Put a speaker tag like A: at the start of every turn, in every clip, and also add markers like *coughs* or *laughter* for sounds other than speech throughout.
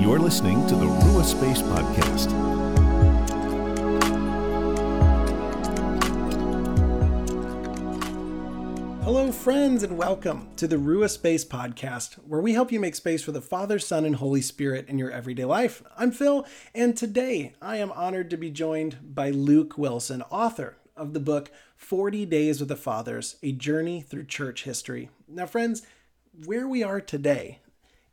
A: You're listening to the Rua Space Podcast.
B: Hello, friends, and welcome to the Rua Space Podcast, where we help you make space for the Father, Son, and Holy Spirit in your everyday life. I'm Phil, and today I am honored to be joined by Luke Wilson, author of the book 40 Days with the Fathers A Journey Through Church History. Now, friends, where we are today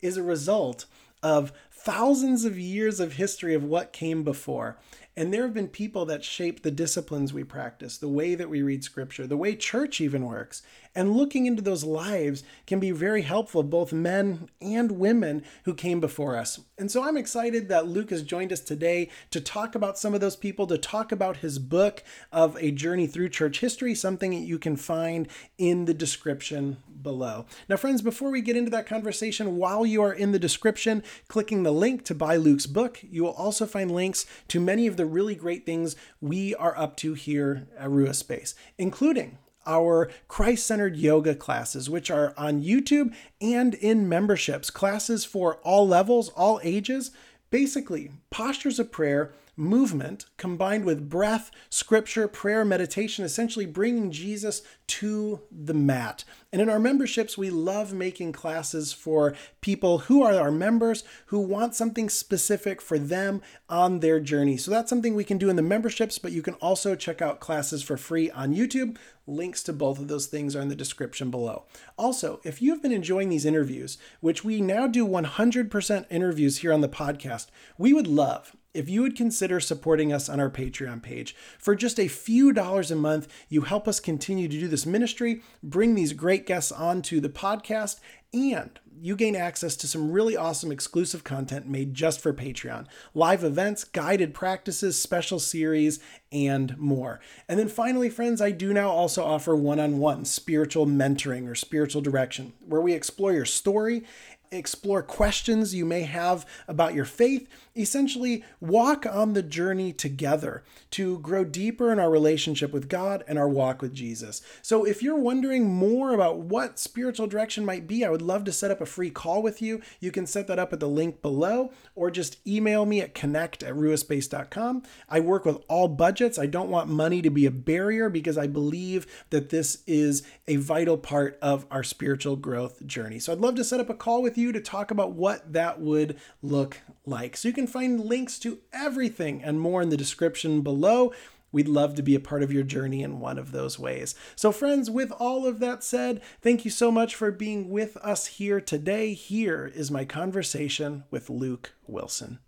B: is a result of thousands of years of history of what came before. And there have been people that shape the disciplines we practice, the way that we read scripture, the way church even works. And looking into those lives can be very helpful, both men and women who came before us. And so I'm excited that Luke has joined us today to talk about some of those people, to talk about his book of A Journey Through Church History, something that you can find in the description below. Now, friends, before we get into that conversation, while you are in the description, clicking the link to buy Luke's book, you will also find links to many of the really great things we are up to here at Rua Space, including our Christ centered yoga classes, which are on YouTube and in memberships, classes for all levels, all ages. Basically, postures of prayer movement combined with breath, scripture, prayer, meditation, essentially bringing Jesus to the mat. And in our memberships, we love making classes for people who are our members who want something specific for them on their journey. So that's something we can do in the memberships, but you can also check out classes for free on YouTube. Links to both of those things are in the description below. Also, if you have been enjoying these interviews, which we now do 100% interviews here on the podcast, we would love if you would consider supporting us on our Patreon page. For just a few dollars a month, you help us continue to do this ministry, bring these great guests onto the podcast, and you gain access to some really awesome exclusive content made just for Patreon live events, guided practices, special series, and more. And then finally, friends, I do now also offer one on one spiritual mentoring or spiritual direction, where we explore your story explore questions you may have about your faith, essentially walk on the journey together to grow deeper in our relationship with God and our walk with Jesus. So if you're wondering more about what spiritual direction might be, I would love to set up a free call with you. You can set that up at the link below or just email me at connect at ruaspace.com. I work with all budgets. I don't want money to be a barrier because I believe that this is a vital part of our spiritual growth journey. So I'd love to set up a call with you to talk about what that would look like. So you can find links to everything and more in the description below. We'd love to be a part of your journey in one of those ways. So, friends, with all of that said, thank you so much for being with us here today. Here is my conversation with Luke Wilson.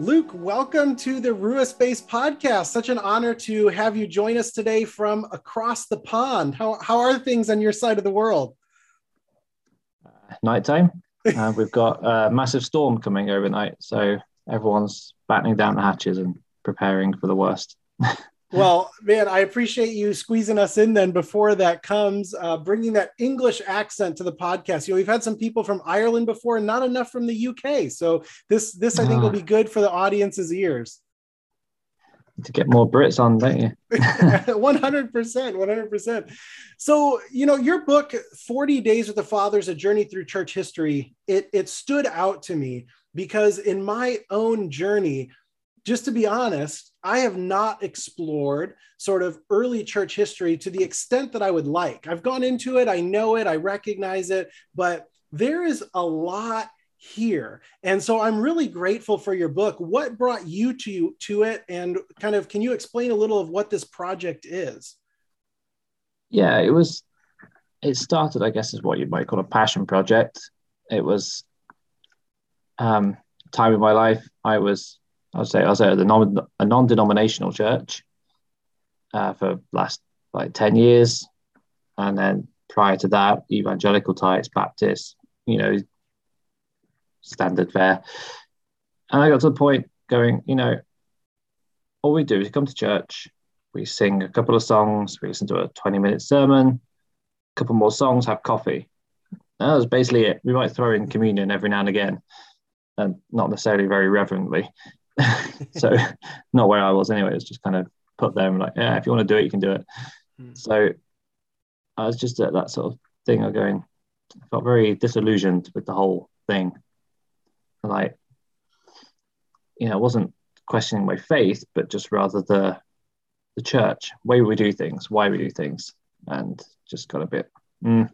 B: Luke, welcome to the Rua Space podcast. Such an honor to have you join us today from across the pond. How, how are things on your side of the world?
C: Uh, nighttime. Uh, we've got a massive storm coming overnight, so everyone's battening down the hatches and preparing for the worst. *laughs*
B: well, man, I appreciate you squeezing us in then before that comes, uh, bringing that English accent to the podcast. You know, we've had some people from Ireland before, and not enough from the UK. So this, this I think, will ah. be good for the audience's ears
C: to get more Brits on, don't you? *laughs* 100%,
B: 100%. So, you know, your book, 40 Days with the Fathers, A Journey Through Church History, it, it stood out to me because in my own journey, just to be honest, I have not explored sort of early church history to the extent that I would like. I've gone into it, I know it, I recognize it, but there is a lot here. And so I'm really grateful for your book. What brought you to to it and kind of can you explain a little of what this project is?
C: Yeah, it was it started I guess is what you might call a passion project. It was um time in my life I was I would say I was at the non, a non-denominational church uh, for last like 10 years and then prior to that evangelical types baptist you know standard fare. And I got to the point going, you know, all we do is come to church, we sing a couple of songs, we listen to a 20 minute sermon, a couple more songs, have coffee. And that was basically it. We might throw in communion every now and again, and not necessarily very reverently. *laughs* so, *laughs* not where I was anyway. It's just kind of put there and like, yeah, if you want to do it, you can do it. Mm. So, I was just at that sort of thing of going, I felt very disillusioned with the whole thing. Like, you know, I wasn't questioning my faith, but just rather the the church, way we do things, why we do things, and just got a bit. Mm,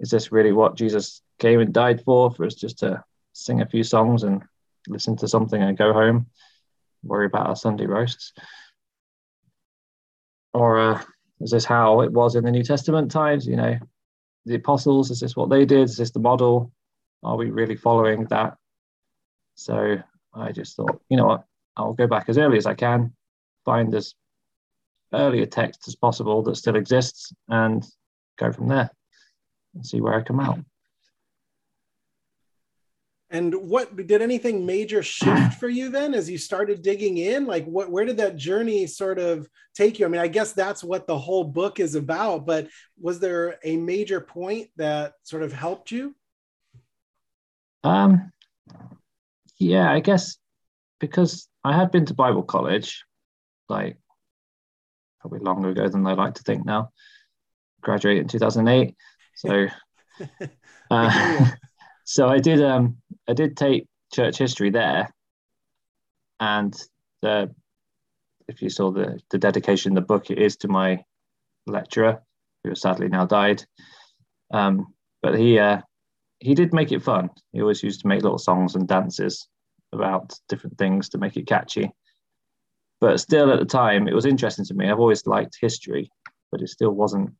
C: is this really what Jesus came and died for? For us just to sing a few songs and listen to something and go home, worry about our Sunday roasts? Or uh, is this how it was in the New Testament times? You know, the apostles, is this what they did? Is this the model? Are we really following that? So I just thought, you know what, I'll go back as early as I can, find as early a text as possible that still exists, and go from there and see where I come out.
B: And what did anything major shift for you then as you started digging in? Like, what, where did that journey sort of take you? I mean, I guess that's what the whole book is about, but was there a major point that sort of helped you?
C: Um, yeah, I guess because I had been to Bible college, like probably longer ago than I like to think now. Graduated in 2008. So, *laughs* uh, *laughs* so I did um I did take church history there, and the if you saw the the dedication the book it is to my lecturer who sadly now died. Um, but he uh, he did make it fun. He always used to make little songs and dances about different things to make it catchy. But still, at the time, it was interesting to me. I've always liked history, but it still wasn't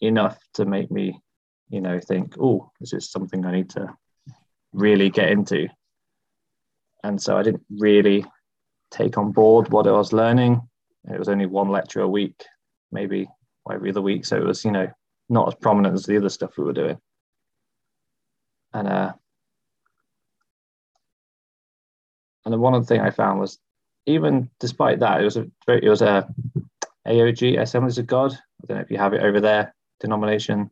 C: enough to make me, you know, think, oh, this is something I need to really get into. And so I didn't really take on board what I was learning. It was only one lecture a week, maybe every other week. So it was, you know, not as prominent as the other stuff we were doing. And uh, and then one other thing I found was even despite that, it was a it was a AOG Assemblies of God. I don't know if you have it over there, denomination.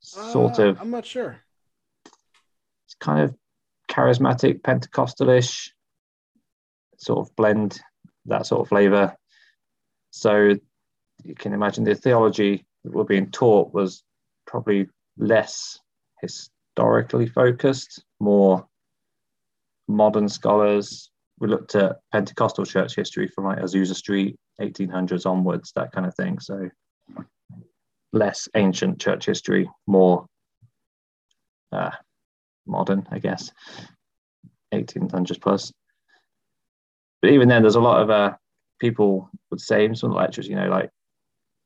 C: Sort uh, of.
B: I'm not sure It's
C: kind of charismatic, Pentecostalish sort of blend, that sort of flavor. So you can imagine the theology that were being taught was probably less historically focused, more modern scholars. We looked at Pentecostal church history from like Azusa Street, 1800s onwards, that kind of thing. So less ancient church history, more uh, modern, I guess, 1800s plus. But even then, there's a lot of uh, people would say in some lectures, you know, like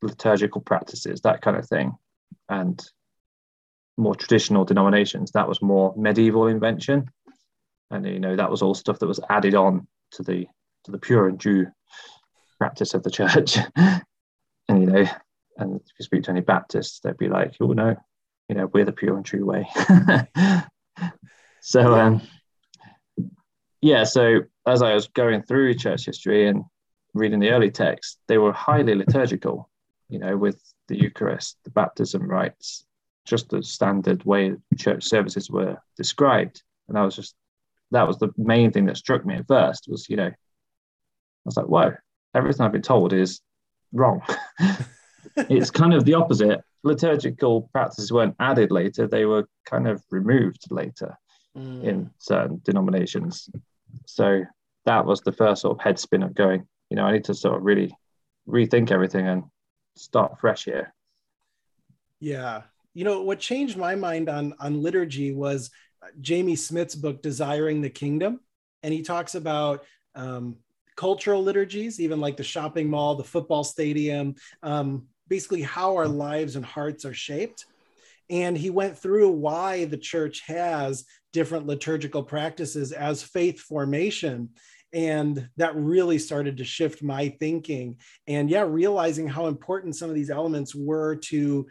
C: liturgical practices, that kind of thing, and more traditional denominations. That was more medieval invention, and you know that was all stuff that was added on to the to the pure and Jew practice of the church. *laughs* and you know, and if you speak to any Baptists, they'd be like, "Oh no, you know, we're the pure and true way." *laughs* so um, yeah, so as I was going through church history and reading the early texts, they were highly liturgical, you know, with the Eucharist, the baptism rites, just the standard way church services were described. And I was just that was the main thing that struck me at first was, you know, I was like, whoa, everything I've been told is wrong. *laughs* it's kind of the opposite liturgical practices weren't added later, they were kind of removed later mm. in certain denominations. So that was the first sort of head spin of going, you know, I need to sort of really rethink everything and start fresh here.
B: Yeah. You know, what changed my mind on on liturgy was Jamie Smith's book Desiring the Kingdom. And he talks about um, cultural liturgies, even like the shopping mall, the football stadium, um, basically how our lives and hearts are shaped. And he went through why the church has different liturgical practices as faith formation. And that really started to shift my thinking. And yeah, realizing how important some of these elements were to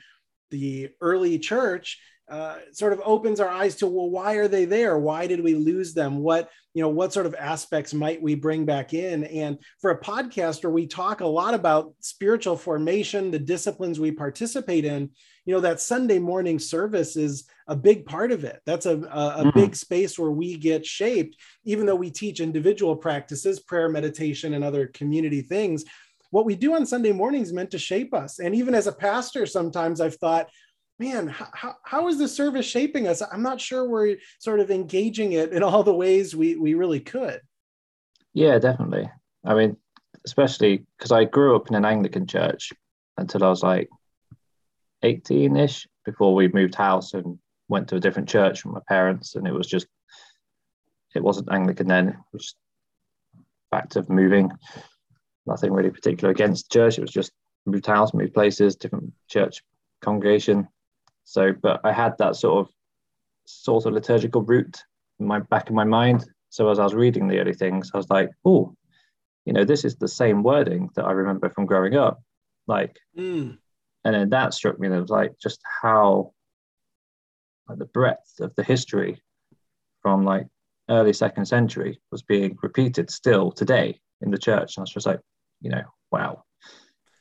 B: the early church uh, sort of opens our eyes to well why are they there? Why did we lose them? What you know what sort of aspects might we bring back in? And for a podcaster we talk a lot about spiritual formation the disciplines we participate in. You know that sunday morning service is a big part of it. That's a, a, a mm-hmm. big space where we get shaped. Even though we teach individual practices prayer meditation and other community things what we do on sunday mornings meant to shape us and even as a pastor sometimes i've thought man, how, how is the service shaping us? I'm not sure we're sort of engaging it in all the ways we, we really could.
C: Yeah, definitely. I mean, especially because I grew up in an Anglican church until I was like 18 ish before we moved house and went to a different church from my parents. And it was just, it wasn't Anglican then, it was fact of moving. Nothing really particular against church. It was just moved house, moved places, different church congregation. So, but I had that sort of sort of liturgical root in my back of my mind. So as I was reading the early things, I was like, oh, you know, this is the same wording that I remember from growing up. Like, mm. and then that struck me. And it was like just how like the breadth of the history from like early second century was being repeated still today in the church. And I was just like, you know, wow,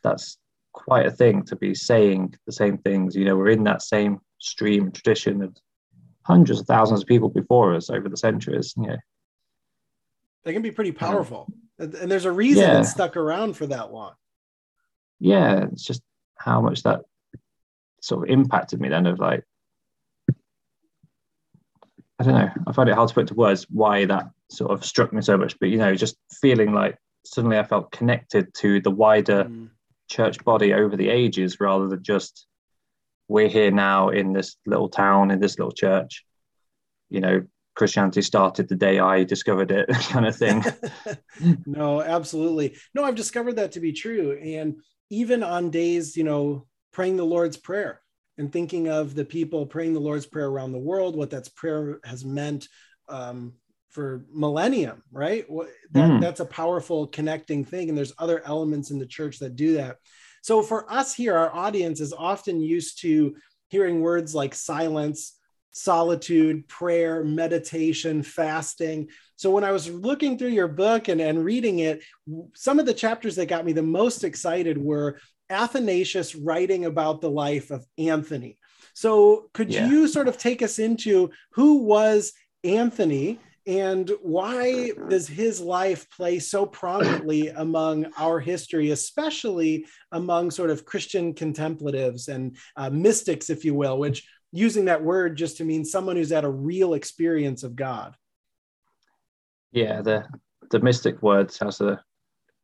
C: that's quite a thing to be saying the same things. You know, we're in that same stream tradition of hundreds of thousands of people before us over the centuries. You know,
B: they can be pretty um, powerful, and there's a reason yeah. it's stuck around for that long.
C: Yeah, it's just how much that sort of impacted me then of like I don't know. I find it hard to put to words why that sort of struck me so much, but you know, just feeling like suddenly I felt connected to the wider mm. church body over the ages rather than just we're here now in this little town, in this little church. You know, Christianity started the day I discovered it, *laughs* kind of thing. *laughs*
B: no, absolutely. No, I've discovered that to be true. And even on days, you know, praying the Lord's Prayer, and thinking of the people praying the Lord's Prayer around the world, what that prayer has meant um, for millennium, right? That, mm. That's a powerful connecting thing. And there's other elements in the church that do that. So for us here, our audience is often used to hearing words like silence, solitude, prayer, meditation, fasting. So when I was looking through your book and, and reading it, some of the chapters that got me the most excited were Athanasius writing about the life of Anthony. So, could yeah. you sort of take us into who was Anthony and why does his life play so prominently among our history, especially among sort of Christian contemplatives and uh, mystics, if you will, which using that word just to mean someone who's had a real experience of God?
C: Yeah, the the mystic word has a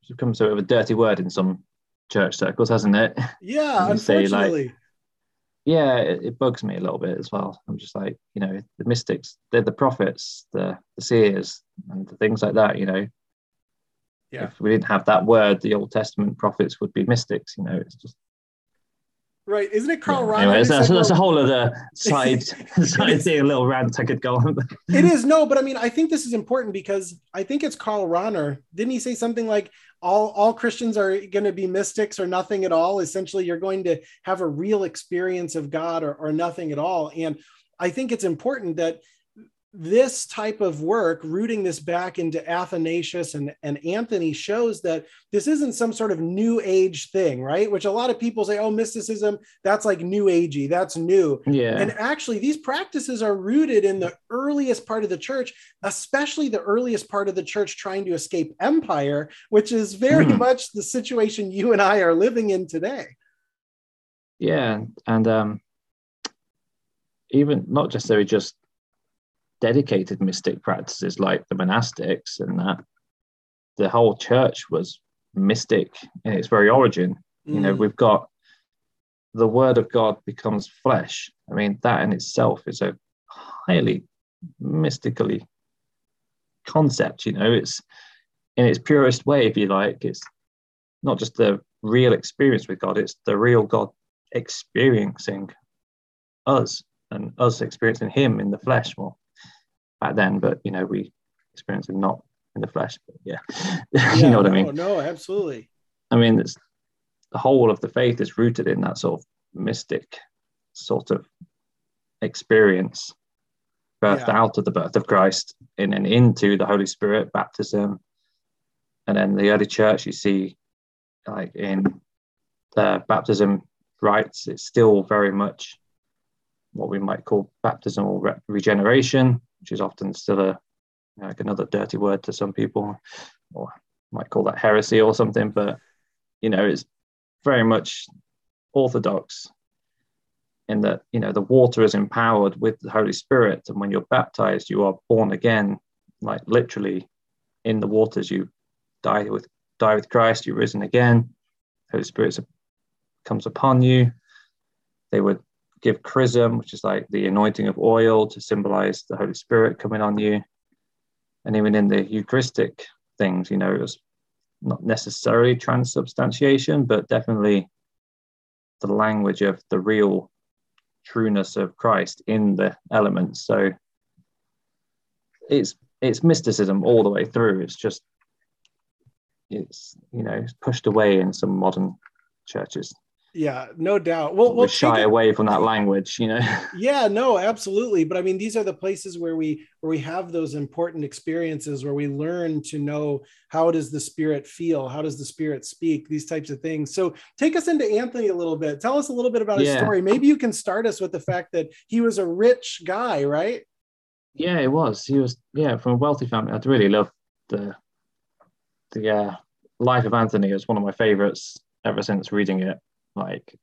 C: becomes sort of a dirty word in some church circles, hasn't it?
B: Yeah, *laughs* unfortunately.
C: Like, yeah, it, it, bugs me a little bit as well. I'm just like, you know, the mystics, they're the prophets, the, the seers, and the things like that. You know, yeah. If we didn't have that word, the Old Testament prophets would be mystics. You know, it's just
B: Right. Isn't it Karl yeah.
C: Anyway, that's, that's, a whole other side, *laughs* *laughs* side thing, a little rant I could go on.
B: it is. No, but I mean, I think this is important because I think it's Karl Rahner. Didn't he say something like all, all Christians are going to be mystics or nothing at all? Essentially, you're going to have a real experience of God or, or nothing at all. And I think it's important that this type of work, rooting this back into Athanasius and, and Anthony, shows that this isn't some sort of new age thing, right? Which a lot of people say, oh, mysticism, that's like new agey, that's new.
C: Yeah.
B: And actually, these practices are rooted in the earliest part of the church, especially the earliest part of the church trying to escape empire, which is very mm. much the situation you and I are living in today.
C: Yeah. And um, even not necessarily just dedicated mystic practices like the monastics and that the whole church was mystic in its very origin. Mm. You know, mm. we've got the word of God becomes flesh. I mean, that in itself is a highly mystically concept, you know, it's in its purest way, if you like, it's not just the real experience with God, it's the real God experiencing us and us experiencing him in the flesh more back then, but you know, we experience it not in the flesh. But yeah, *laughs* yeah you know what
B: no,
C: I mean?
B: No, absolutely.
C: I mean, it's the whole of the faith is rooted in that sort of mystic sort of experience birthed yeah. out of the birth of Christ in and into the Holy Spirit baptism. And then the early church, you see, like in the baptism rites, it's still very much what we might call baptismal re- regeneration which is often still a like another dirty word to some people, or might call that heresy or something. But you know, it's very much orthodox in that you know the water is empowered with the Holy Spirit, and when you're baptized, you are born again, like literally in the waters. You die with die with Christ. You're risen again. Holy Spirit comes upon you. They would give chrism, which is like the anointing of oil to symbolize the Holy Spirit coming on you. And even in the Eucharistic things, you know, it was not necessarily transubstantiation, but definitely the language of the real trueness of Christ in the elements. So it's it's mysticism all the way through. It's just it's you know pushed away in some modern churches.
B: Yeah, no doubt. Well,
C: we'll shy away from that language, you know. *laughs*
B: yeah, no, absolutely. But I mean, these are the places where we where we have those important experiences where we learn to know how does the spirit feel, how does the spirit speak, these types of things. So take us into Anthony a little bit. Tell us a little bit about his story. Maybe you can start us with the fact that he was a rich guy, right?
C: Yeah, it was. He was yeah from a wealthy family. I'd really love the the uh, life of Anthony. It's one of my favorites ever since reading it like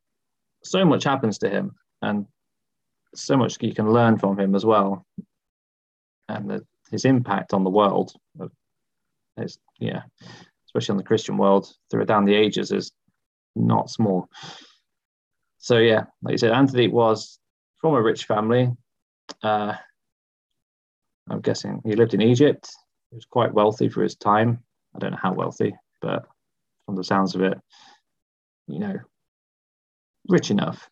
C: so much happens to him and so much you can learn from him as well. And the, his impact on the world is yeah especially on the christian world through down the ages is not small. So yeah like you said anthony was from a rich family. Uh, i'm guessing he lived in egypt. He was quite wealthy for his time. I don't know how wealthy but from the sounds of it you know rich enough.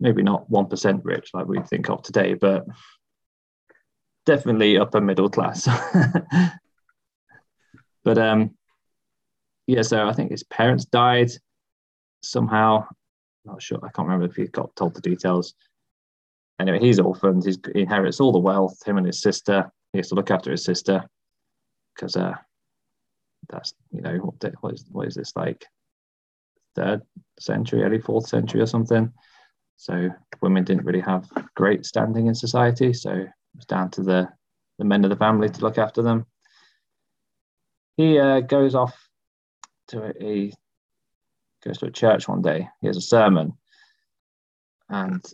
C: Maybe not 1% rich like we think of today, but definitely upper middle class. *laughs* but um, yeah, so I think his parents died somehow. Not sure. I can't remember if he got told the details. Anyway, he's orphaned. He's, he inherits all the wealth. Him and his sister. He has to look after his sister because uh, that's you know what, what is what is this like third century, early fourth century or something. So women didn't really have great standing in society. So it was down to the, the men of the family to look after them. He uh, goes off to a, goes to a church one day. He has a sermon, and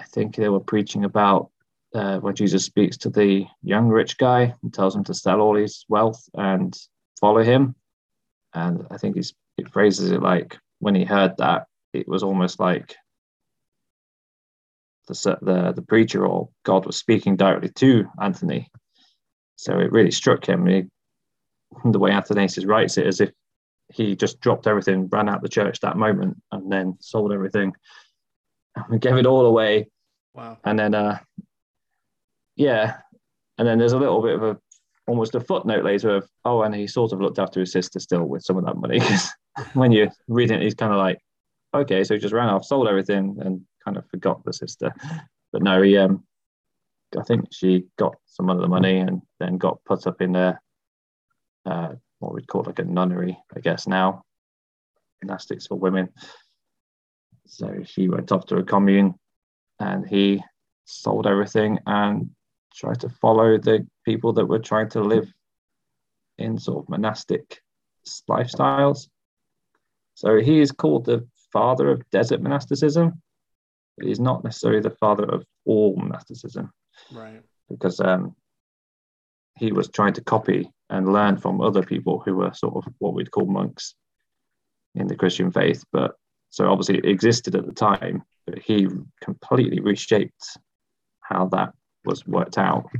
C: I think they were preaching about uh, when Jesus speaks to the young rich guy and tells him to sell all his wealth and follow him. And I think he's, he phrases it like, when he heard that, it was almost like the, the, the preacher or God was speaking directly to Anthony. So it really struck him. He, the way Athanasius writes it, as if he just dropped everything, ran out the church that moment, and then sold everything and *laughs* gave it all away.
B: Wow.
C: And then, uh, yeah, and then there's a little bit of a almost a footnote later of oh, and he sort of looked after his sister still with some of that money *laughs* because when you're reading it, he's kind of like, okay, so he just ran off, sold everything, and kind of forgot the sister. But no, he, um, I think she got some of the money and then got put up in a, uh, what we'd call like a nunnery, I guess now, gymnastics for women. So she went off to a commune, and he sold everything and tried to follow the people that were trying to live in sort of monastic lifestyles. So he is called the father of desert monasticism, but he's not necessarily the father of all monasticism.
B: Right.
C: Because um, he was trying to copy and learn from other people who were sort of what we'd call monks in the Christian faith. But so obviously it existed at the time, but he completely reshaped how that was worked out.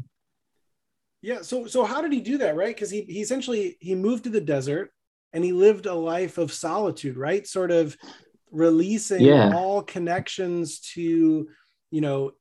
B: Yeah. So so how did he do that? Right? Because he he essentially he moved to the desert and he lived a life of solitude, right? Sort of releasing yeah. all connections to, you know,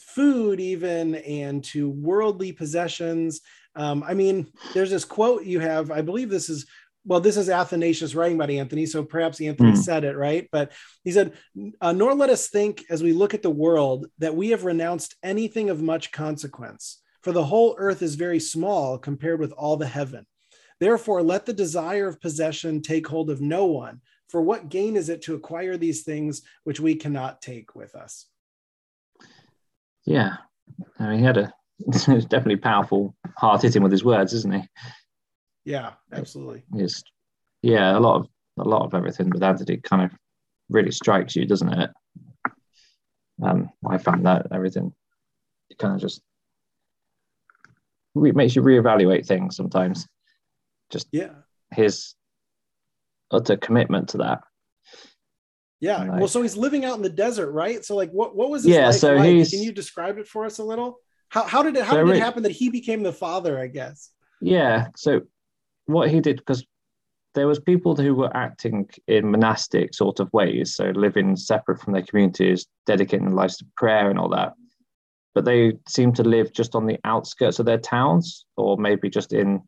B: food even and to worldly possessions. Um, I mean, there's this quote you have, I believe this is well, this is Athanasius writing about Anthony, so perhaps Anthony mm. said it, right? But he said, uh, Nor let us think as we look at the world that we have renounced anything of much consequence, for the whole earth is very small compared with all the heaven. Therefore, let the desire of possession take hold of no one. For what gain is it to acquire these things which we cannot take with us?
C: Yeah, I mean, he had a *laughs* definitely powerful, hard hitting with his words, isn't he?
B: Yeah, absolutely.
C: Yes, yeah, a lot of a lot of everything with Anthony kind of really strikes you, doesn't it? Um, I found that everything kind of just it makes you reevaluate things sometimes. Just
B: yeah,
C: his utter commitment to that.
B: Yeah.
C: Like,
B: well, so he's living out in the desert, right? So like what what was his
C: yeah,
B: life
C: so
B: like?
C: he's
B: Can you describe it for us a little? How how did it how
C: So
B: did it happen that he became the father, I guess?
C: yeah. So what he did because there was people who were acting in monastic sort of ways, so living separate from their communities, dedicating their lives to prayer and all that. But they seemed to live just on the outskirts of their towns, or maybe just in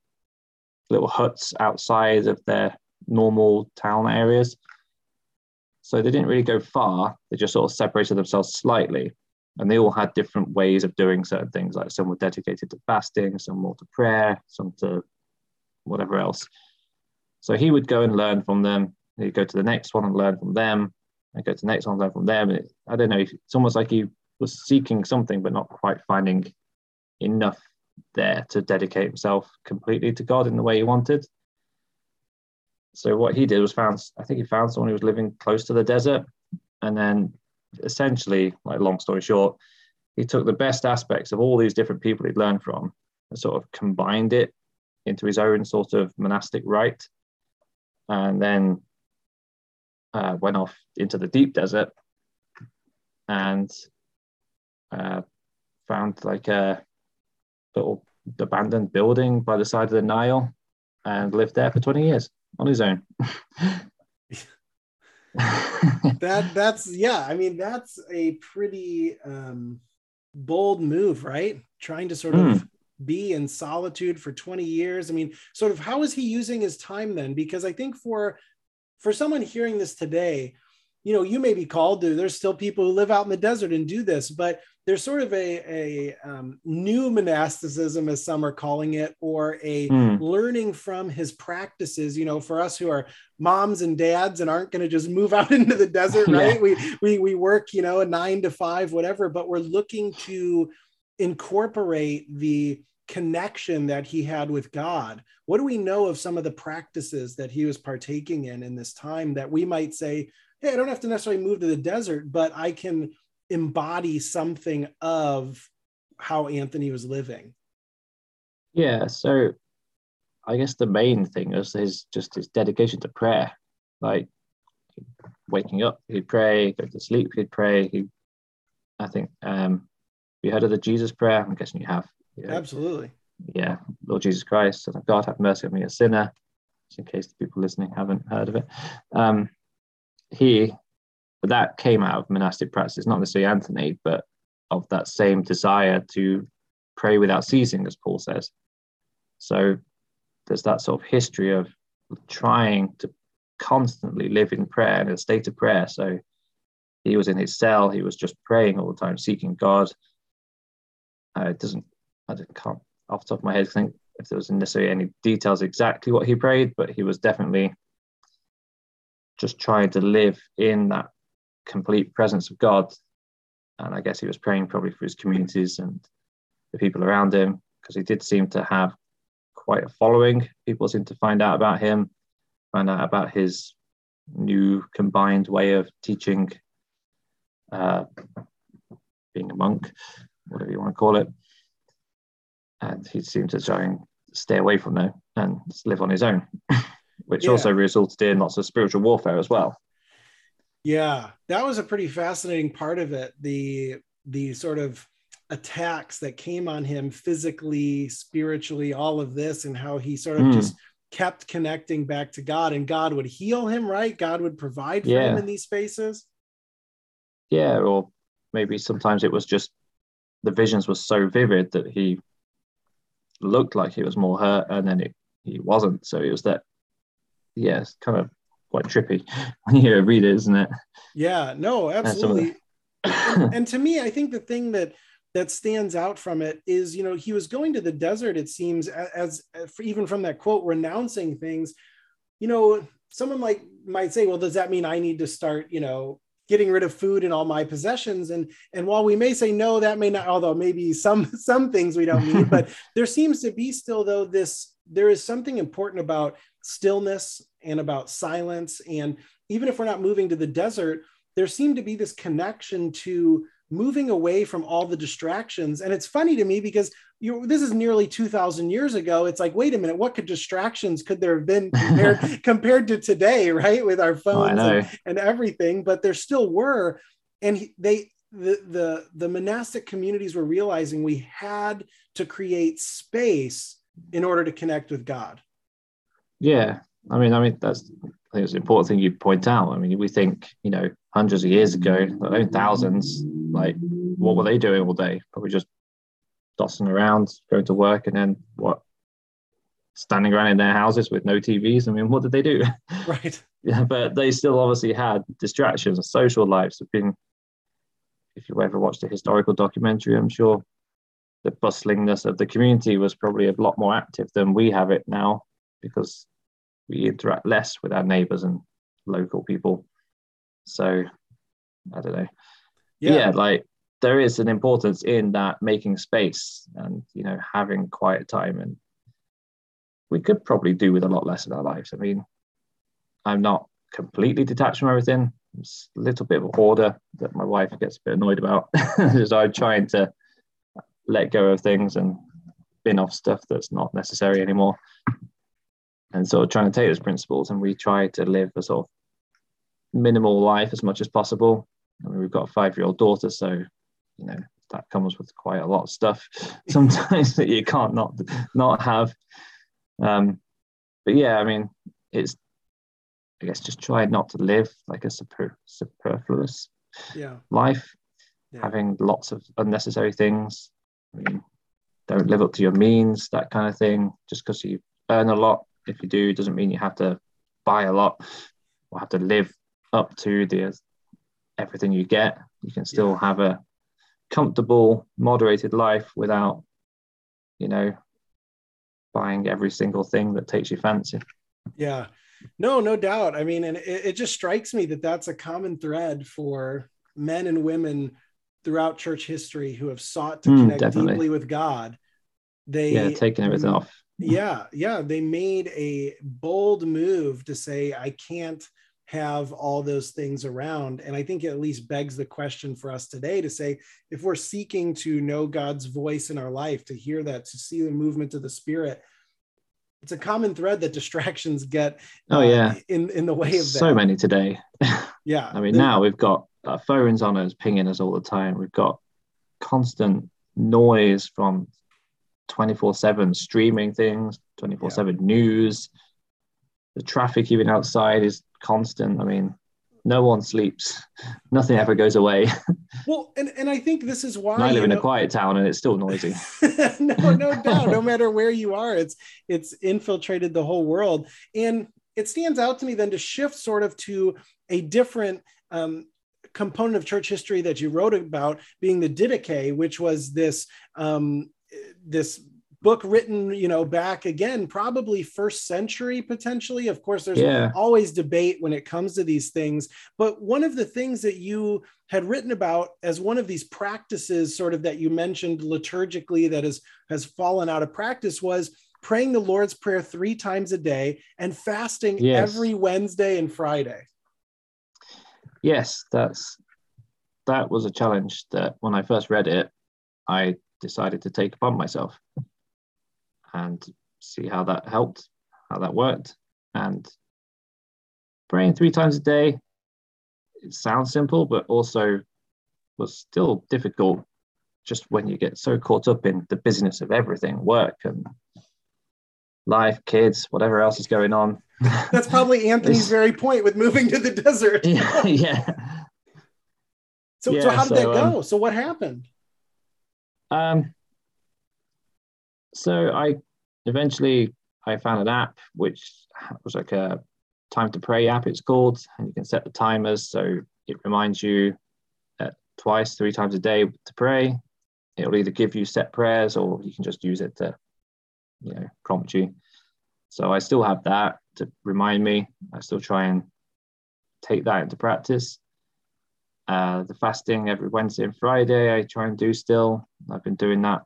C: little huts outside of their normal town areas. So they didn't really go far. They just sort of separated themselves slightly. And they all had different ways of doing certain things. Like some were dedicated to fasting, some more to prayer, some to whatever else. So he would go and learn from them. He'd go to the next one and learn from them, and go to the next one and learn from them. It, I don't know. It's almost like he was seeking something, but not quite finding enough there to dedicate himself completely to God in the way he wanted. So what he did was found. I think he found someone who was living close to the desert, and then essentially, like long story short, he took the best aspects of all these different people he'd learned from and sort of combined it into his own sort of monastic rite and then uh, went off into the deep desert and uh, found like a little abandoned building by the side of the Nile and lived there for 20 years on his own. *laughs*
B: That that's yeah, I mean that's a pretty um bold move, right? Trying to sort of be in solitude for 20 years. I mean, sort of how is he using his time then? Because I think for for someone hearing this today, you know, you may be called to. There's still people who live out in the desert and do this, but there's sort of a a um, new monasticism, as some are calling it, or a
C: Hmm.
B: learning from his practices. You know, for us who are moms and dads and aren't going to just move *laughs* out into the desert,
C: Yeah.
B: right? We we we work, you know, a nine to five, whatever, but we're looking to incorporate the connection that he had with God. What do we know of some of the practices that he was partaking in in this time that we might say, hey, I don't have to necessarily move to the desert, but I can embody something of how Anthony was living?
C: Yeah, so I guess the main thing is his just his dedication to prayer. Like waking up, he'd pray, go to sleep, he'd pray. He, I think, um, you heard of the Jesus prayer? I'm guessing you have. Yeah,
B: Absolutely.
C: yeah. Lord Jesus Christ, Son of God, have mercy on me, a sinner. Just in case the people listening haven't heard of it. Um, he, that came out of monastic practice, not necessarily Anthony, but of that same desire to pray without ceasing, as Paul says. So there's that sort of history of trying to constantly live in prayer in a state of prayer. So he was in his cell, he was just praying all the time, seeking God. Uh, it doesn't, I can't off the top of my head think if there was necessarily any details exactly what he prayed, but he was definitely just trying to live in that complete presence of God. And I guess he was praying probably for his communities and the people around him because he did seem to have quite a following. People seemed to find out about him, find out about his new combined way of teaching, uh, being a monk, whatever you want to call it. And he seemed to try and stay away from them and live on his own, *laughs* which
B: Yeah.
C: also resulted in lots of spiritual warfare as well.
B: Yeah, that was a pretty fascinating part of it. The the sort of attacks that came on him physically, spiritually, all of this, and how he sort of
C: Mm.
B: just kept connecting back to God, and God would heal him, right? God would provide for him in these spaces.
C: yeah, or maybe sometimes it was just the visions were so vivid that he looked like he was more hurt and then it, he wasn't. So it was that, yeah, it's kind of quite trippy *laughs* when you read it, isn't it?
B: Yeah, no,
C: some of the-
B: absolutely. and, and *coughs* to me, I think the thing that that stands out from it is, you know, he was going to the desert. It seems as, as even from that quote, renouncing things. You know, someone like might say, well, does that mean I need to start, you know, getting rid of food and all my possessions? And and while we may say no, that may not. Although maybe some *laughs* some things we don't need, but *laughs* there seems to be still though this. There is something important about stillness and about silence and even if we're not moving to the desert there seemed to be this connection to moving away from all the distractions. And it's funny to me because you this is nearly 2000 years ago. It's like, wait a minute, what could distractions could there have been *laughs* compared compared to today, right? With our oh, phones oh, and, and, everything, but there still were. And they the the the monastic communities were realizing we had to create space in order to connect with God.
C: Yeah. I mean, I mean that's I think it's an important thing you point out. I mean, we think, you know, hundreds of years ago, like thousands, like what were they doing all day? Probably just dossing around, going to work, and then what? Standing around in their houses with no TVs. I mean, what did they do? *laughs*
B: Right.
C: yeah, but they still obviously had distractions and social lives have been. If you ever watched a historical documentary, I'm sure the bustlingness of the community was probably a lot more active than we have it now because we interact less with our neighbors and local people. So I don't know. Yeah. yeah, like there is an importance in that making space and you know having quiet time and we could probably do with a lot less in our lives. I mean, I'm not completely detached from everything. It's a little bit of order that my wife gets a bit annoyed about. *laughs* so I'm trying to let go of things and bin off stuff that's not necessary anymore and sort of trying to take those principles and we try to live a sort of minimal life as much as possible. I mean, we've got a five year old daughter, so you know that comes with quite a lot of stuff *laughs* sometimes that you can't not not have. Um, but yeah, I mean, it's I guess just try not to live like a super, superfluous
B: yeah.
C: life, yeah. having lots of unnecessary things. I mean, don't live up to your means, that kind of thing. Just because you earn a lot if you do, doesn't mean you have to buy a lot or have to live up to the everything you get. You can still yeah. have a comfortable, moderated life without, you know, buying every single thing that takes your fancy.
B: Yeah. No, no doubt. I mean, and it, it just strikes me that that's a common thread for men and women throughout church history who have sought to mm, connect definitely. deeply with God. They
C: yeah, taking everything off
B: yeah yeah they made a bold move to say i can't have all those things around. And i think it at least begs the question for us today to say if we're seeking to know god's voice in our life to hear that to see the movement of the spirit it's a common thread that *laughs* distractions get
C: oh yeah.
B: uh, in in the way of
C: so many today. *laughs*
B: Yeah.
C: I mean now we've got our phones on us pinging us all the time. We've got constant noise from 24 7 streaming things, 24 7 news. The traffic, even outside, is constant. I mean, no one sleeps. *laughs* Nothing ever goes away. *laughs*
B: Well, and, and I think this is why
C: and I live in know, a quiet town and it's still noisy. *laughs*
B: no, no doubt. No matter where you are, it's it's infiltrated the whole world. And it stands out to me then to shift sort of to a different um, component of church history that you wrote about being the Didache, which was this um, this book written you know back again probably first century potentially of course there's yeah. always debate when it comes to these things but one of the things that you had written about as one of these practices sort of that you mentioned liturgically that has has fallen out of practice was praying the lord's prayer three times a day and fasting yes. every wednesday and friday
C: yes that's that was a challenge that when i first read it i decided to take upon myself and see how that helped, how that worked. And praying three times a day, it sounds simple, but also was still difficult just when you get so caught up in the business of everything, work and life, kids, whatever else is going on. *laughs*
B: That's probably Anthony's very point with moving to the desert. *laughs*
C: yeah. yeah.
B: So, yeah, so how did so, that go? Um, so what happened?
C: Um, so I eventually I found an app which was like a time to pray app. It's called, and you can set the timers so it reminds you uh, twice, three times a day to pray. It'll either give you set prayers or you can just use it to, you know, prompt you. So I still have that to remind me. I still try and take that into practice. Uh, the fasting every Wednesday and Friday, I try and do still. I've been doing that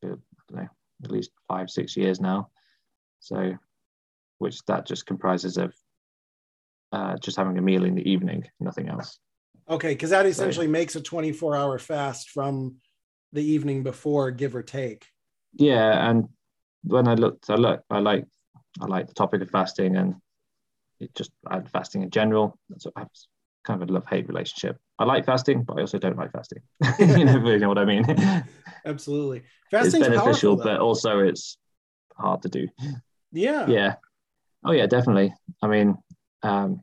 C: for, know, at least five, six years now. So, which that just comprises of uh, just having a meal in the evening, nothing else.
B: Okay, because that essentially so, makes a 24 hour fast from the evening before, give or take.
C: Yeah, and when I looked, I look, I like, I like the topic of fasting, and it just I fasting in general. So I have kind of a love hate relationship. I like fasting, but I also don't like fasting. *laughs* *laughs* you know, you know what I mean? *laughs*
B: Absolutely,
C: fasting it's beneficial, but also it's hard to do.
B: Yeah.
C: Yeah. Oh yeah, definitely. I mean, um,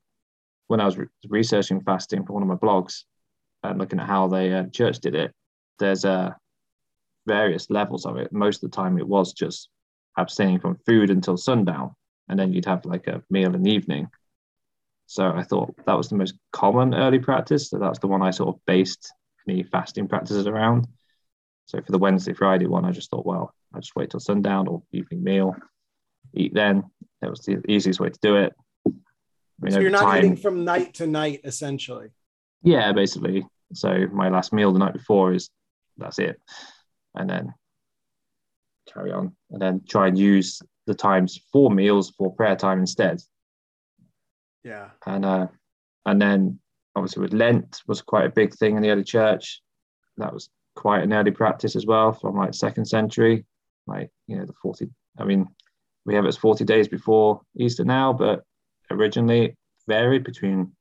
C: when I was re- researching fasting for one of my blogs and looking at how the uh, church did it, there's uh, various levels of it. Most of the time, it was just abstaining from food until sundown, and then you'd have like a meal in the evening. So I thought that was the most common early practice. So that's the one I sort of based any fasting practices around. So for the Wednesday, Friday one, I just thought, well, I just wait till sundown or evening meal, eat then. That was the easiest way to do it.
B: I mean, so you're not time, eating from night to night, essentially.
C: Yeah, basically. So my last meal the night before is that's it, and then carry on, and then try and use the times for meals for prayer time instead.
B: Yeah.
C: And uh, and then obviously with Lent was quite a big thing in the early church. That was quite an early practice as well from like second century, like you know the forty. I mean, we have it's forty days before Easter now, but originally varied between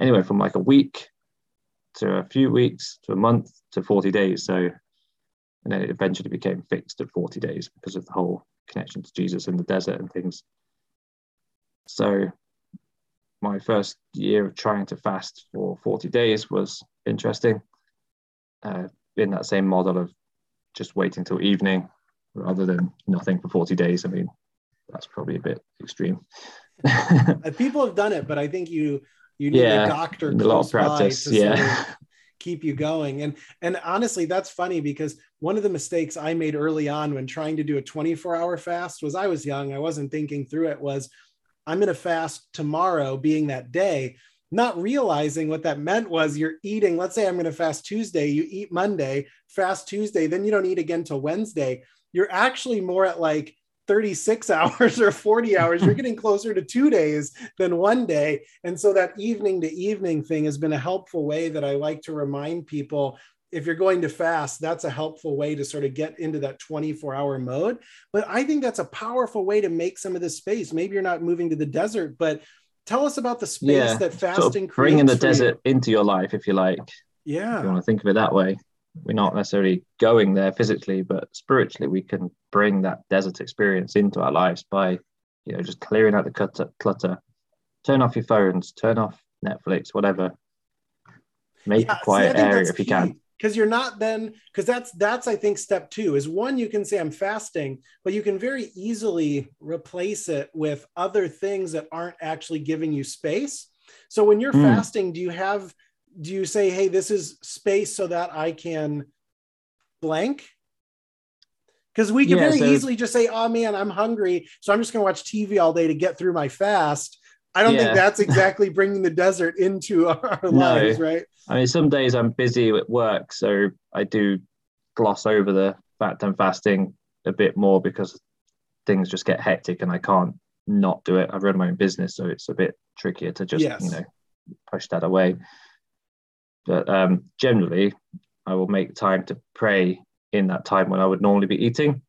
C: anywhere from like a week to a few weeks to a month to 40 days. So, and then it eventually became fixed at 40 days because of the whole connection to Jesus in the desert and things. So, my first year of trying to fast for 40 days was interesting uh, in that same model of just waiting till evening rather than nothing for 40 days. I mean, that's probably a bit extreme. *laughs*
B: People have done it, but I think you you need yeah, a doctor
C: a lot of practice. yeah. Sort of
B: keep you going. And and honestly, that's funny because one of the mistakes I made early on when trying to do a 24 hour fast was I was young, I wasn't thinking through it. Was I'm going to fast tomorrow, being that day, not realizing what that meant was you're eating. Let's say I'm going to fast Tuesday, you eat Monday, fast Tuesday, then you don't eat again till Wednesday. You're actually more at like 36 *laughs* hours or 40 hours. You're getting closer to two days than one day. And so that evening to evening thing has been a helpful way that I like to remind people if you're going to fast, that's a helpful way to sort of get into that 24 hour mode. But I think that's a powerful way to make some of this space. Maybe you're not moving to the desert, but tell us about the space yeah, that fasting sort of
C: bringing the desert you. into your life, if you like.
B: Yeah.
C: If you want to think of it that way. We're not necessarily going there physically, but spiritually, we can bring that desert experience into our lives by, you know, just clearing out the clutter. clutter. Turn off your phones, turn off Netflix, whatever. Make yeah, a quiet see, area if key. you can
B: because you're not then because that's that's i think step two is one you can say i'm fasting but you can very easily replace it with other things that aren't actually giving you space. So when you're mm. fasting do you have do you say hey this is space so that i can blank? Because we can yeah, very so, easily just say oh man i'm hungry so i'm just going to watch tv all day to get through my fast I don't yeah. think that's exactly bringing the desert into *laughs* our no. lives, right?
C: I mean, some days I'm busy at work, so I do gloss over the fact I'm fasting a bit more because things just get hectic and I can't not do it. I run my own business, so it's a bit trickier to just yes. you know push that away. But um, generally, I will make time to pray in that time when I would normally be eating,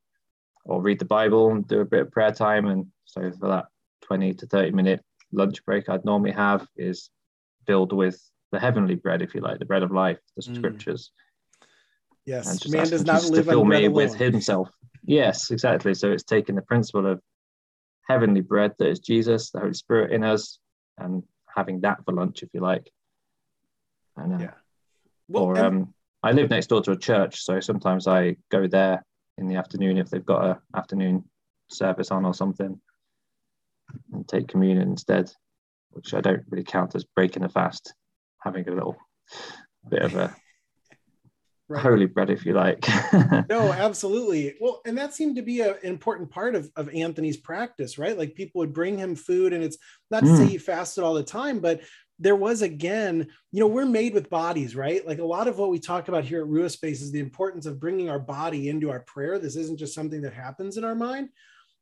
C: or read the Bible and do a bit of prayer time. And so for that 20 to 30 minute lunch break I'd normally have is filled with the heavenly bread, if you like, the bread of life, the mm. scriptures.
B: Yes, man does not live to fill me alone.
C: with himself. Yes, exactly. So it's taking the principle of heavenly bread that is Jesus, the Holy Spirit in us, and having that for lunch, if you like. And, uh, yeah. Well, or um, I live next door to a church, so sometimes I go there in the afternoon if they've got a afternoon service on or something and take communion instead, which I don't really count as breaking a fast, having a little bit of a *laughs* right. holy bread, if you like. *laughs*
B: no, absolutely. Well, and that seemed to be a, an important part of, of Anthony's practice, right? Like people would bring him food, and it's not to mm. say he fasted all the time, but there was again, you know, we're made with bodies, right? Like a lot of what we talk about here at Rua Space is the importance of bringing our body into our prayer. This isn't just something that happens in our mind,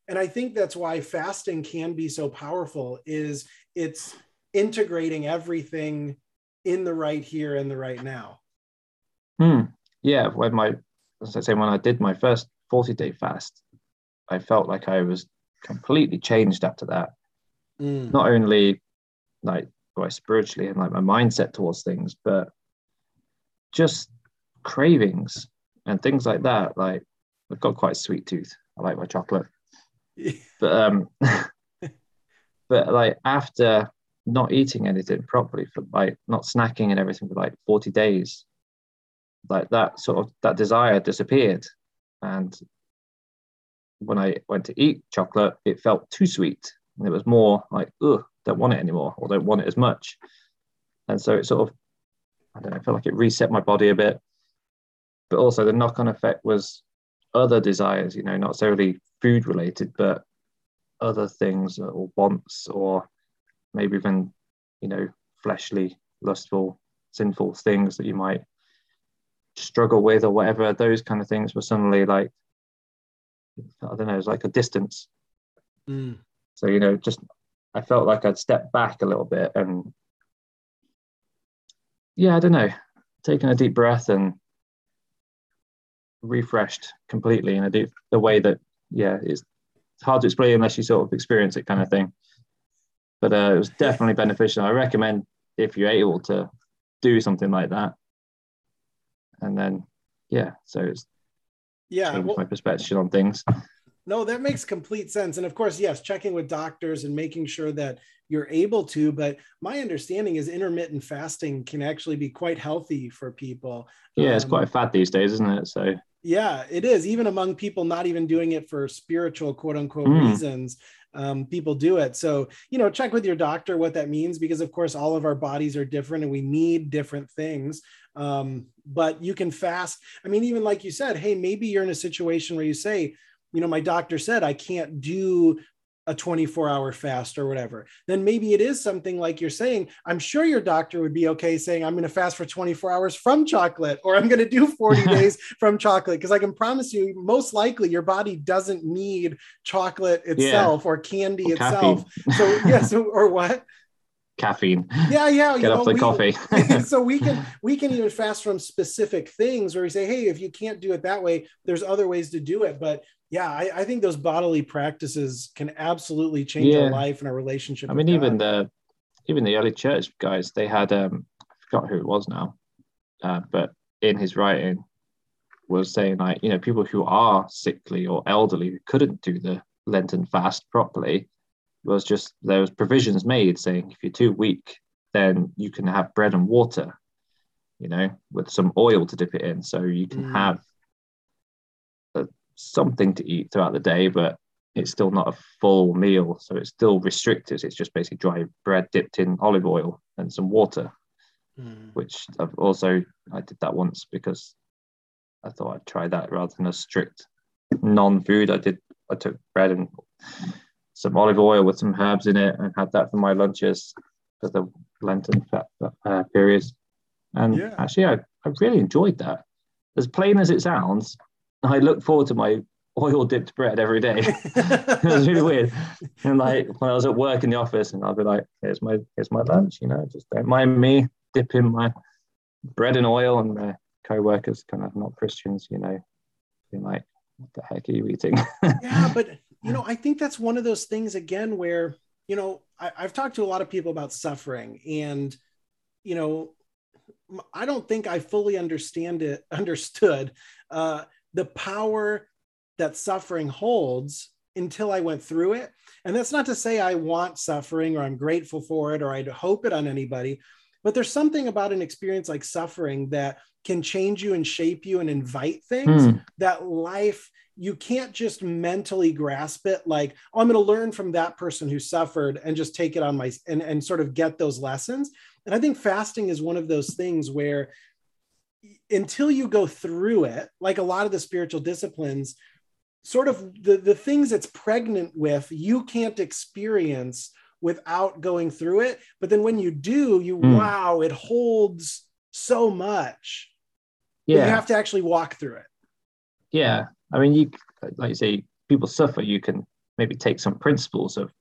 B: and i think that's why fasting can be so powerful is it's integrating everything in the right here and the right now.
C: Hmm. Yeah, when my as I say, when I did my first 40 day fast, I felt like I was completely changed after that. Mm. Not only like quite spiritually and like my mindset towards things, but just cravings and things like that. Like I've got quite a sweet tooth. I like my chocolate. But um *laughs* but like after not eating anything properly for like not snacking and everything for like 40 days, like that sort of that desire disappeared. And when I went to eat chocolate, it felt too sweet. And it was more like, ugh, don't want it anymore, or don't want it as much. And so it sort of, I don't know, I felt like it reset my body a bit. But also the knock-on effect was other desires, you know, not solely food related, but other things or wants, or maybe even, you know, fleshly, lustful, sinful things that you might struggle with or whatever. Those kind of things were suddenly like, I don't know, it's like a distance. Mm. So, you know, just I felt like I'd stepped back a little bit and yeah, I don't know, taking a deep breath and refreshed completely in a deep the way that yeah it's hard to explain unless you sort of experience it kind of thing. But uh, it was definitely beneficial. I recommend if you're able to do something like that. And then yeah so it's
B: yeah
C: well, my perspective on things.
B: No that makes complete sense. And of course yes checking with doctors and making sure that you're able to but my understanding is intermittent fasting can actually be quite healthy for people.
C: Yeah it's um, quite fad these days isn't it? So
B: yeah it is. Even among people not even doing it for spiritual quote unquote mm. reasons um, people do it. So you know check with your doctor what that means because of course all of our bodies are different and we need different things. Um, but you can fast. I mean even like you said hey maybe you're in a situation where you say you know my doctor said i can't do a 24 hour fast or whatever, then maybe it is something like you're saying. I'm sure your doctor would be okay saying, I'm going to fast for 24 hours from chocolate, or I'm going to do 40 *laughs* days from chocolate. Because I can promise you, most likely your body doesn't need chocolate itself yeah. or candy or itself. So, *laughs* yes, yeah, so, or what?
C: caffeine.
B: Yeah, yeah.
C: Get off the coffee. *laughs*
B: so we can we can even fast from specific things where we say, hey, if you can't do it that way, there's other ways to do it. But yeah, I, I think those bodily practices can absolutely change yeah. our life and our relationship.
C: I mean, even the even the early church guys, they had um I forgot who it was now, uh, but in his writing was saying like you know people who are sickly or elderly who couldn't do the Lenten fast properly was just there was provisions made saying if you're too weak, then you can have bread and water, you know, with some oil to dip it in, so you can mm. have something to eat throughout the day, but it's still not a full meal. So it's still restricted. It's just basically dry bread dipped in olive oil and some water, mm. which I've also, I did that once because I thought I'd try that rather than a strict non food. I did, I took bread and some olive oil with some herbs in it and had that for my lunches for the Lenten uh, periods. And yeah. actually, I, I really enjoyed that. As plain as it sounds, I look forward to my oil dipped bread every day. *laughs* it was really weird. And like when I was at work in the office, and I'd be like, "Here's my here's my lunch," you know, just don't mind me dipping my bread in oil, and the co-workers kind of not Christians, you know, being like, "What the heck are you eating?" *laughs*
B: yeah, but you know, I think that's one of those things again where you know I, I've talked to a lot of people about suffering, and you know, I don't think I fully understand it *laughs* understood. Uh, the power that suffering holds until I went through it. And that's not to say I want suffering or I'm grateful for it or I'd hope it on anybody, but there's something about an experience like suffering that can change you and shape you and invite things mm. that life you can't just mentally grasp it like oh i'm going to learn from that person who suffered and just take it on my and, and sort of get those lessons and i think fasting is one of those things where until you go through it, like a lot of the spiritual disciplines, sort of the, the things it's pregnant with, you can't experience without going through it. But then when you do, you mm. wow, it holds so much. Yeah. You have to actually walk through it.
C: Yeah. I mean, you like you say, people suffer, you can maybe take some principles of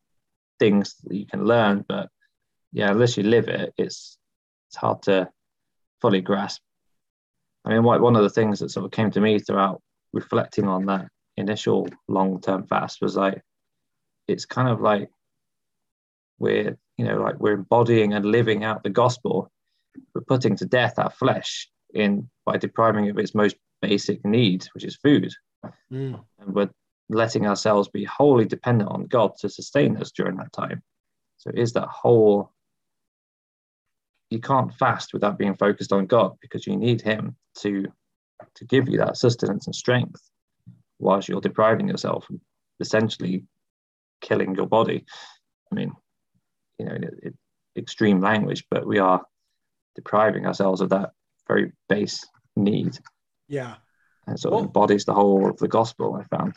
C: things that you can learn, but yeah, unless you live it, it's it's hard to fully grasp. I mean, one of the things that sort of came to me throughout reflecting on that initial long term fast was like, it's kind of like we're, you know, like we're embodying and living out the gospel. We're putting to death our flesh in by depriving it of its most basic need, which is food. Mm. And we're letting ourselves be wholly dependent on God to sustain us during that time. So is that whole you can't fast without being focused on God because you need Him to to give you that sustenance and strength whilst you're depriving yourself and essentially killing your body. I mean, you know, it, it, extreme language, but we are depriving ourselves of that very base need.
B: Yeah.
C: And sort well, of embodies the whole of the gospel, I found.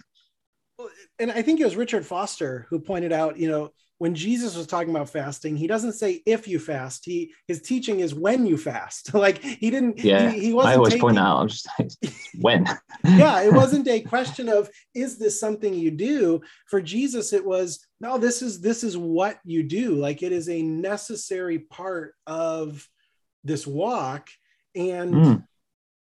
B: And I think it was Richard Foster who pointed out, you know, when Jesus was talking about fasting, he doesn't say if you fast. He his teaching is when you fast. *laughs* like he didn't.
C: Yeah,
B: he, he
C: wasn't. I always taking, point out. I'm just like, *laughs* when.
B: yeah, it *laughs* wasn't a question of is this something you do. For Jesus, it was no. This is this is what you do. Like it is a necessary part of this walk, and mm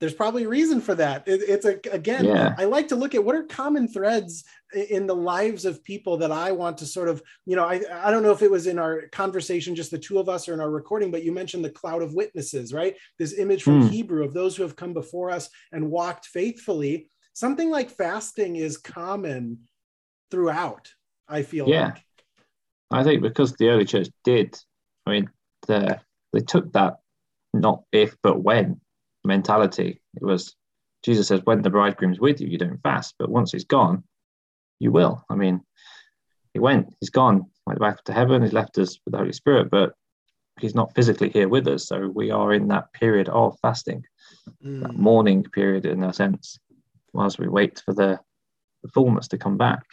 B: there's probably a reason for that. It, it's a, again, yeah. I like to look at what are common threads in the lives of people that I want to sort of, you know, I, I don't know if it was in our conversation, just the two of us or in our recording, but you mentioned the cloud of witnesses, right? This image from mm. Hebrew of those who have come before us and walked faithfully. Something like fasting is common throughout, I feel
C: yeah.
B: like.
C: I think because the early church did, I mean, the, they took that not if, but when mentality. It was Jesus says, when the bridegroom's with you, you don't fast, but once he's gone, you will. I mean, he went, he's gone, went back to heaven, he's left us with the Holy Spirit, but he's not physically here with us. So we are in that period of fasting, mm. that mourning period in a sense, whilst we wait for the, the fullness to come back.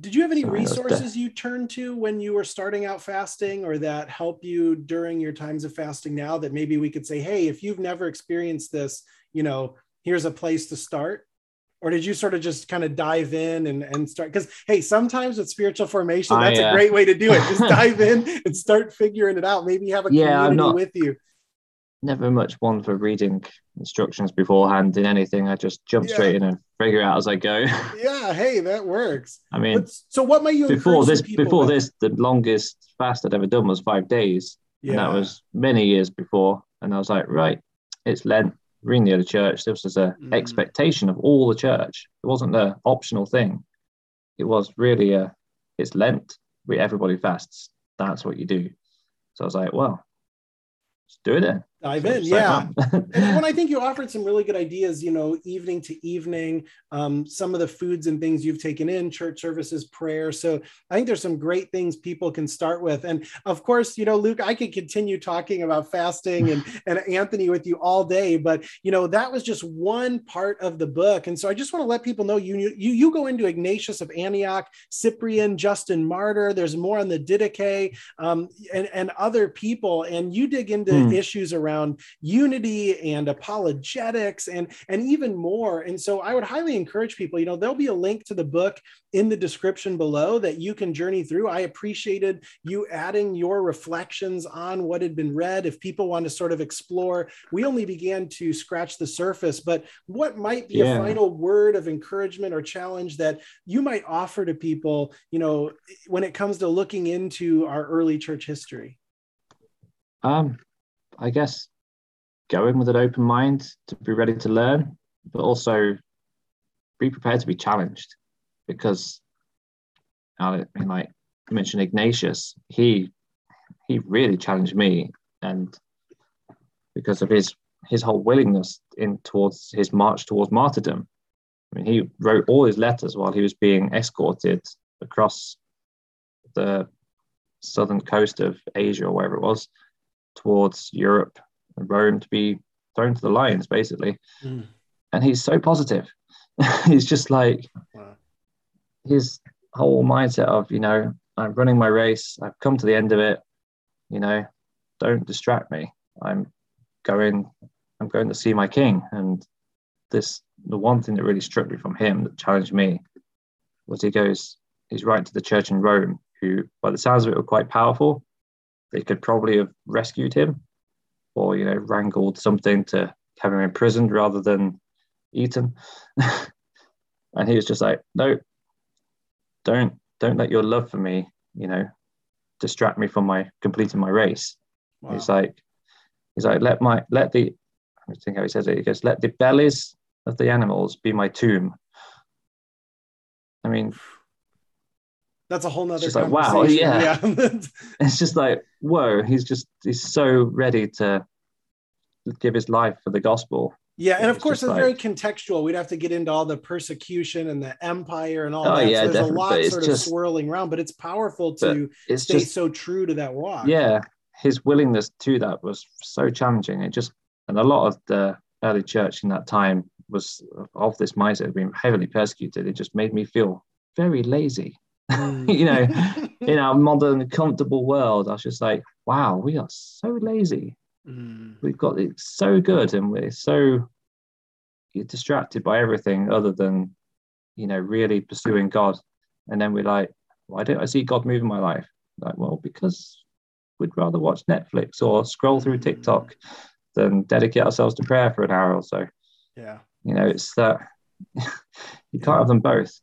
B: Did you have any resources you turned to when you were starting out fasting or that help you during your times of fasting now that maybe we could say, hey, if you've never experienced this, you know, here's a place to start? Or did you sort of just kind of dive in and, and start? Because, hey, sometimes with spiritual formation, that's I, uh... a great way to do it. Just *laughs* dive in and start figuring it out. Maybe have a yeah, community not, with you.
C: Never much one for reading instructions beforehand in anything. I just jump yeah. straight in and figure it out as I go. *laughs*
B: yeah, hey, that works.
C: I mean,
B: but, so what might you
C: before this? Before with? this, the longest fast I'd ever done was five days, yeah. and that was many years before. And I was like, right, it's Lent. We're in the other church. This was an mm. expectation of all the church. It wasn't an optional thing. It was really a. It's Lent. We everybody fasts. That's what you do. So I was like, well, let's do it then
B: dive in yeah. and when i think you offered some really good ideas you know evening to evening um, some of the foods and things you've taken in church services prayer. So i think there's some great things people can start with. And of course you know luke i could continue talking about fasting and *laughs* and anthony with you all day but you know that was just one part of the book. And so i just want to let people know you you you go into ignatius of antioch cyprian justin martyr there's more on the didache um, and and other people and you dig into mm. issues around around unity and apologetics and and even more. And so i would highly encourage people you know there'll be a link to the book in the description below that you can journey through. I appreciated you adding your reflections on what had been read. If people want to sort of explore we only began to scratch the surface but what might be yeah. a final word of encouragement or challenge that you might offer to people you know when it comes to looking into our early church history?
C: Um I guess, going with an open mind to be ready to learn, but also be prepared to be challenged. Because I mean, like mentioned Ignatius, he he really challenged me, and because of his his whole willingness in towards his march towards martyrdom. I mean, he wrote all his letters while he was being escorted across the southern coast of Asia or wherever it was, towards Europe and Rome to be thrown to the lions, basically. Mm. And he's so positive. *laughs* he's just like wow. his whole mindset of, you know, I'm running my race. I've come to the end of it. You know, don't distract me. I'm going. I'm going to see my king. And this, the one thing that really struck me from him that challenged me, was he goes, he's right to the church in Rome, who, by the sounds of it, were quite powerful, they could probably have rescued him or, you know, wrangled something to have him imprisoned rather than eaten. *laughs* and he was just like, no, don't, don't let your love for me, you know, distract me from my completing my race. Wow. He's like, he's like, let my, let the, I think how he says it. He goes, let the bellies of the animals be my tomb. I mean,
B: that's a whole nother
C: just like wow yeah, yeah. *laughs* it's just like whoa he's just he's so ready to give his life for the gospel.
B: Yeah and of course it's like, very contextual. We'd have to get into all the persecution and the empire and all oh, that yeah, so there's a lot sort of swirling around but it's powerful to it's stay just, so true to that walk.
C: Yeah his willingness to that was so challenging. It just and a lot of the early church in that time was of this mindset being heavily persecuted it just made me feel very lazy. *laughs* you know in our modern comfortable world i was just like wow we are so lazy. Mm. we've got it so good and we're so distracted by everything other than you know really pursuing god. And then we're like why don't i see god move in my life? Like well because we'd rather watch netflix or scroll through tiktok than dedicate ourselves to prayer for an hour or so.
B: Yeah.
C: You know it's that *laughs* you can't have them both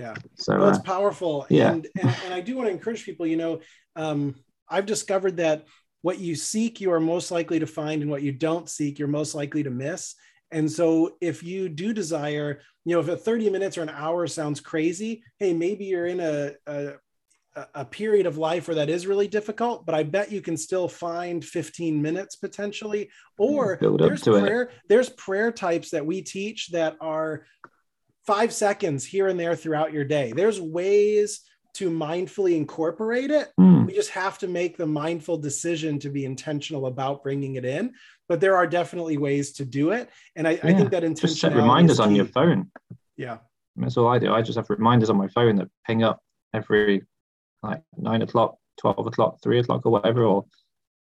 B: yeah. So well, it's uh, powerful. yeah. And, and, and i do want to encourage people you know um, i've discovered that what you seek you are most likely to find and what you don't seek you're most likely to miss. And so if you do desire you know if a 30 minutes or an hour sounds crazy hey maybe you're in a, a a period of life where that is really difficult, but I bet you can still find 15 minutes potentially. Or there's prayer, it. there's prayer types that we teach that are five seconds here and there throughout your day. There's ways to mindfully incorporate it. Mm. We just have to make the mindful decision to be intentional about bringing it in. But there are definitely ways to do it. And I, yeah. I think that intention.
C: Just set reminders on your phone.
B: Yeah.
C: That's all I do. I just have reminders on my phone that ping up every like nine o'clock, 12 o'clock, three o'clock, or whatever, or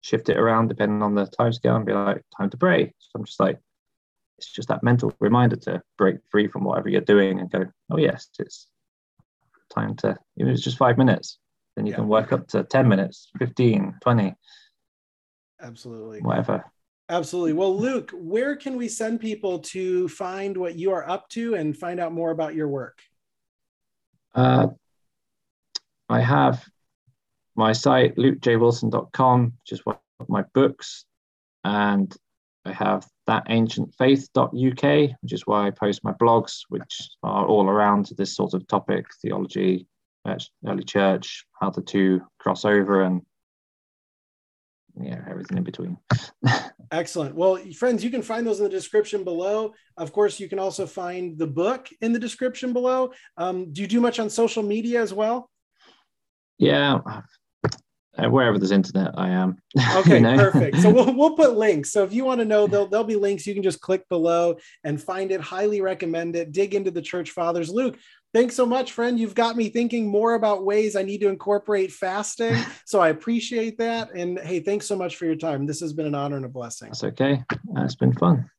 C: shift it around depending on the time scale and be like, time to pray. So I'm just like, it's just that mental reminder to break free from whatever you're doing and go, oh, yes, it's time to, even if it's just five minutes, then you yeah. can work up to 10 minutes, 15, 20.
B: Absolutely.
C: Whatever.
B: Absolutely. Well, Luke, where can we send people to find what you are up to and find out more about your work?
C: Uh, I have my site, lukejwilson.com, which is one of my books. And I have thatancientfaith.uk, which is where I post my blogs, which are all around this sort of topic theology, early church, how the two cross over, and yeah, everything in between. *laughs*
B: Excellent. Well, friends, you can find those in the description below. Of course, you can also find the book in the description below. Um, do you do much on social media as well?
C: Yeah, uh, wherever there's internet, I am. *laughs*
B: Okay, you know? perfect. So we'll, we'll put *laughs* links. So if you want to know, there'll, there'll be links. You can just click below and find it. Highly recommend it. Dig into the church fathers. Luke, thanks so much, friend. You've got me thinking more about ways I need to incorporate fasting. *laughs* So I appreciate that. And hey, thanks so much for your time. This has been an honor and a blessing.
C: That's okay. It's been fun.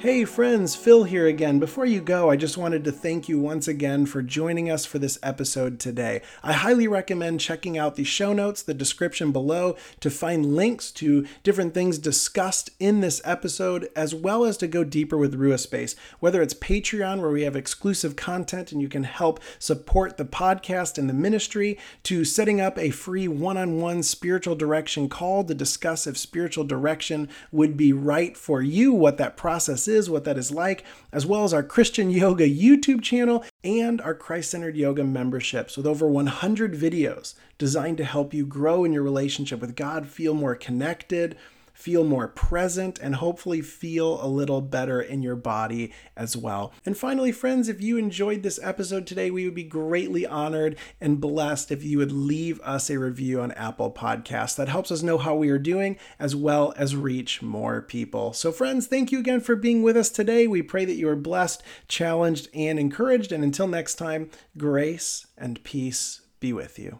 B: Hey friends, Phil here again. Before you go, I just wanted to thank you once again for joining us for this episode today. I highly recommend checking out the show notes, the description below, to find links to different things discussed in this episode, as well as to go deeper with Rua Space. Whether it's Patreon, where we have exclusive content and you can help support the podcast and the ministry, to setting up a free one on one spiritual direction call to discuss if spiritual direction would be right for you, what that process is, what that is like, as well as our Christian Yoga YouTube channel and our Christ centered yoga memberships with over 100 videos designed to help you grow in your relationship with God, feel more connected feel more present, and hopefully feel a little better in your body as well. And finally, friends, if you enjoyed this episode today, we would be greatly honored and blessed if you would leave us a review on Apple Podcasts. That helps us know how we are doing as well as reach more people. So, friends, thank you again for being with us today. We pray that you are blessed, challenged, and encouraged. And until next time, grace and peace be with you.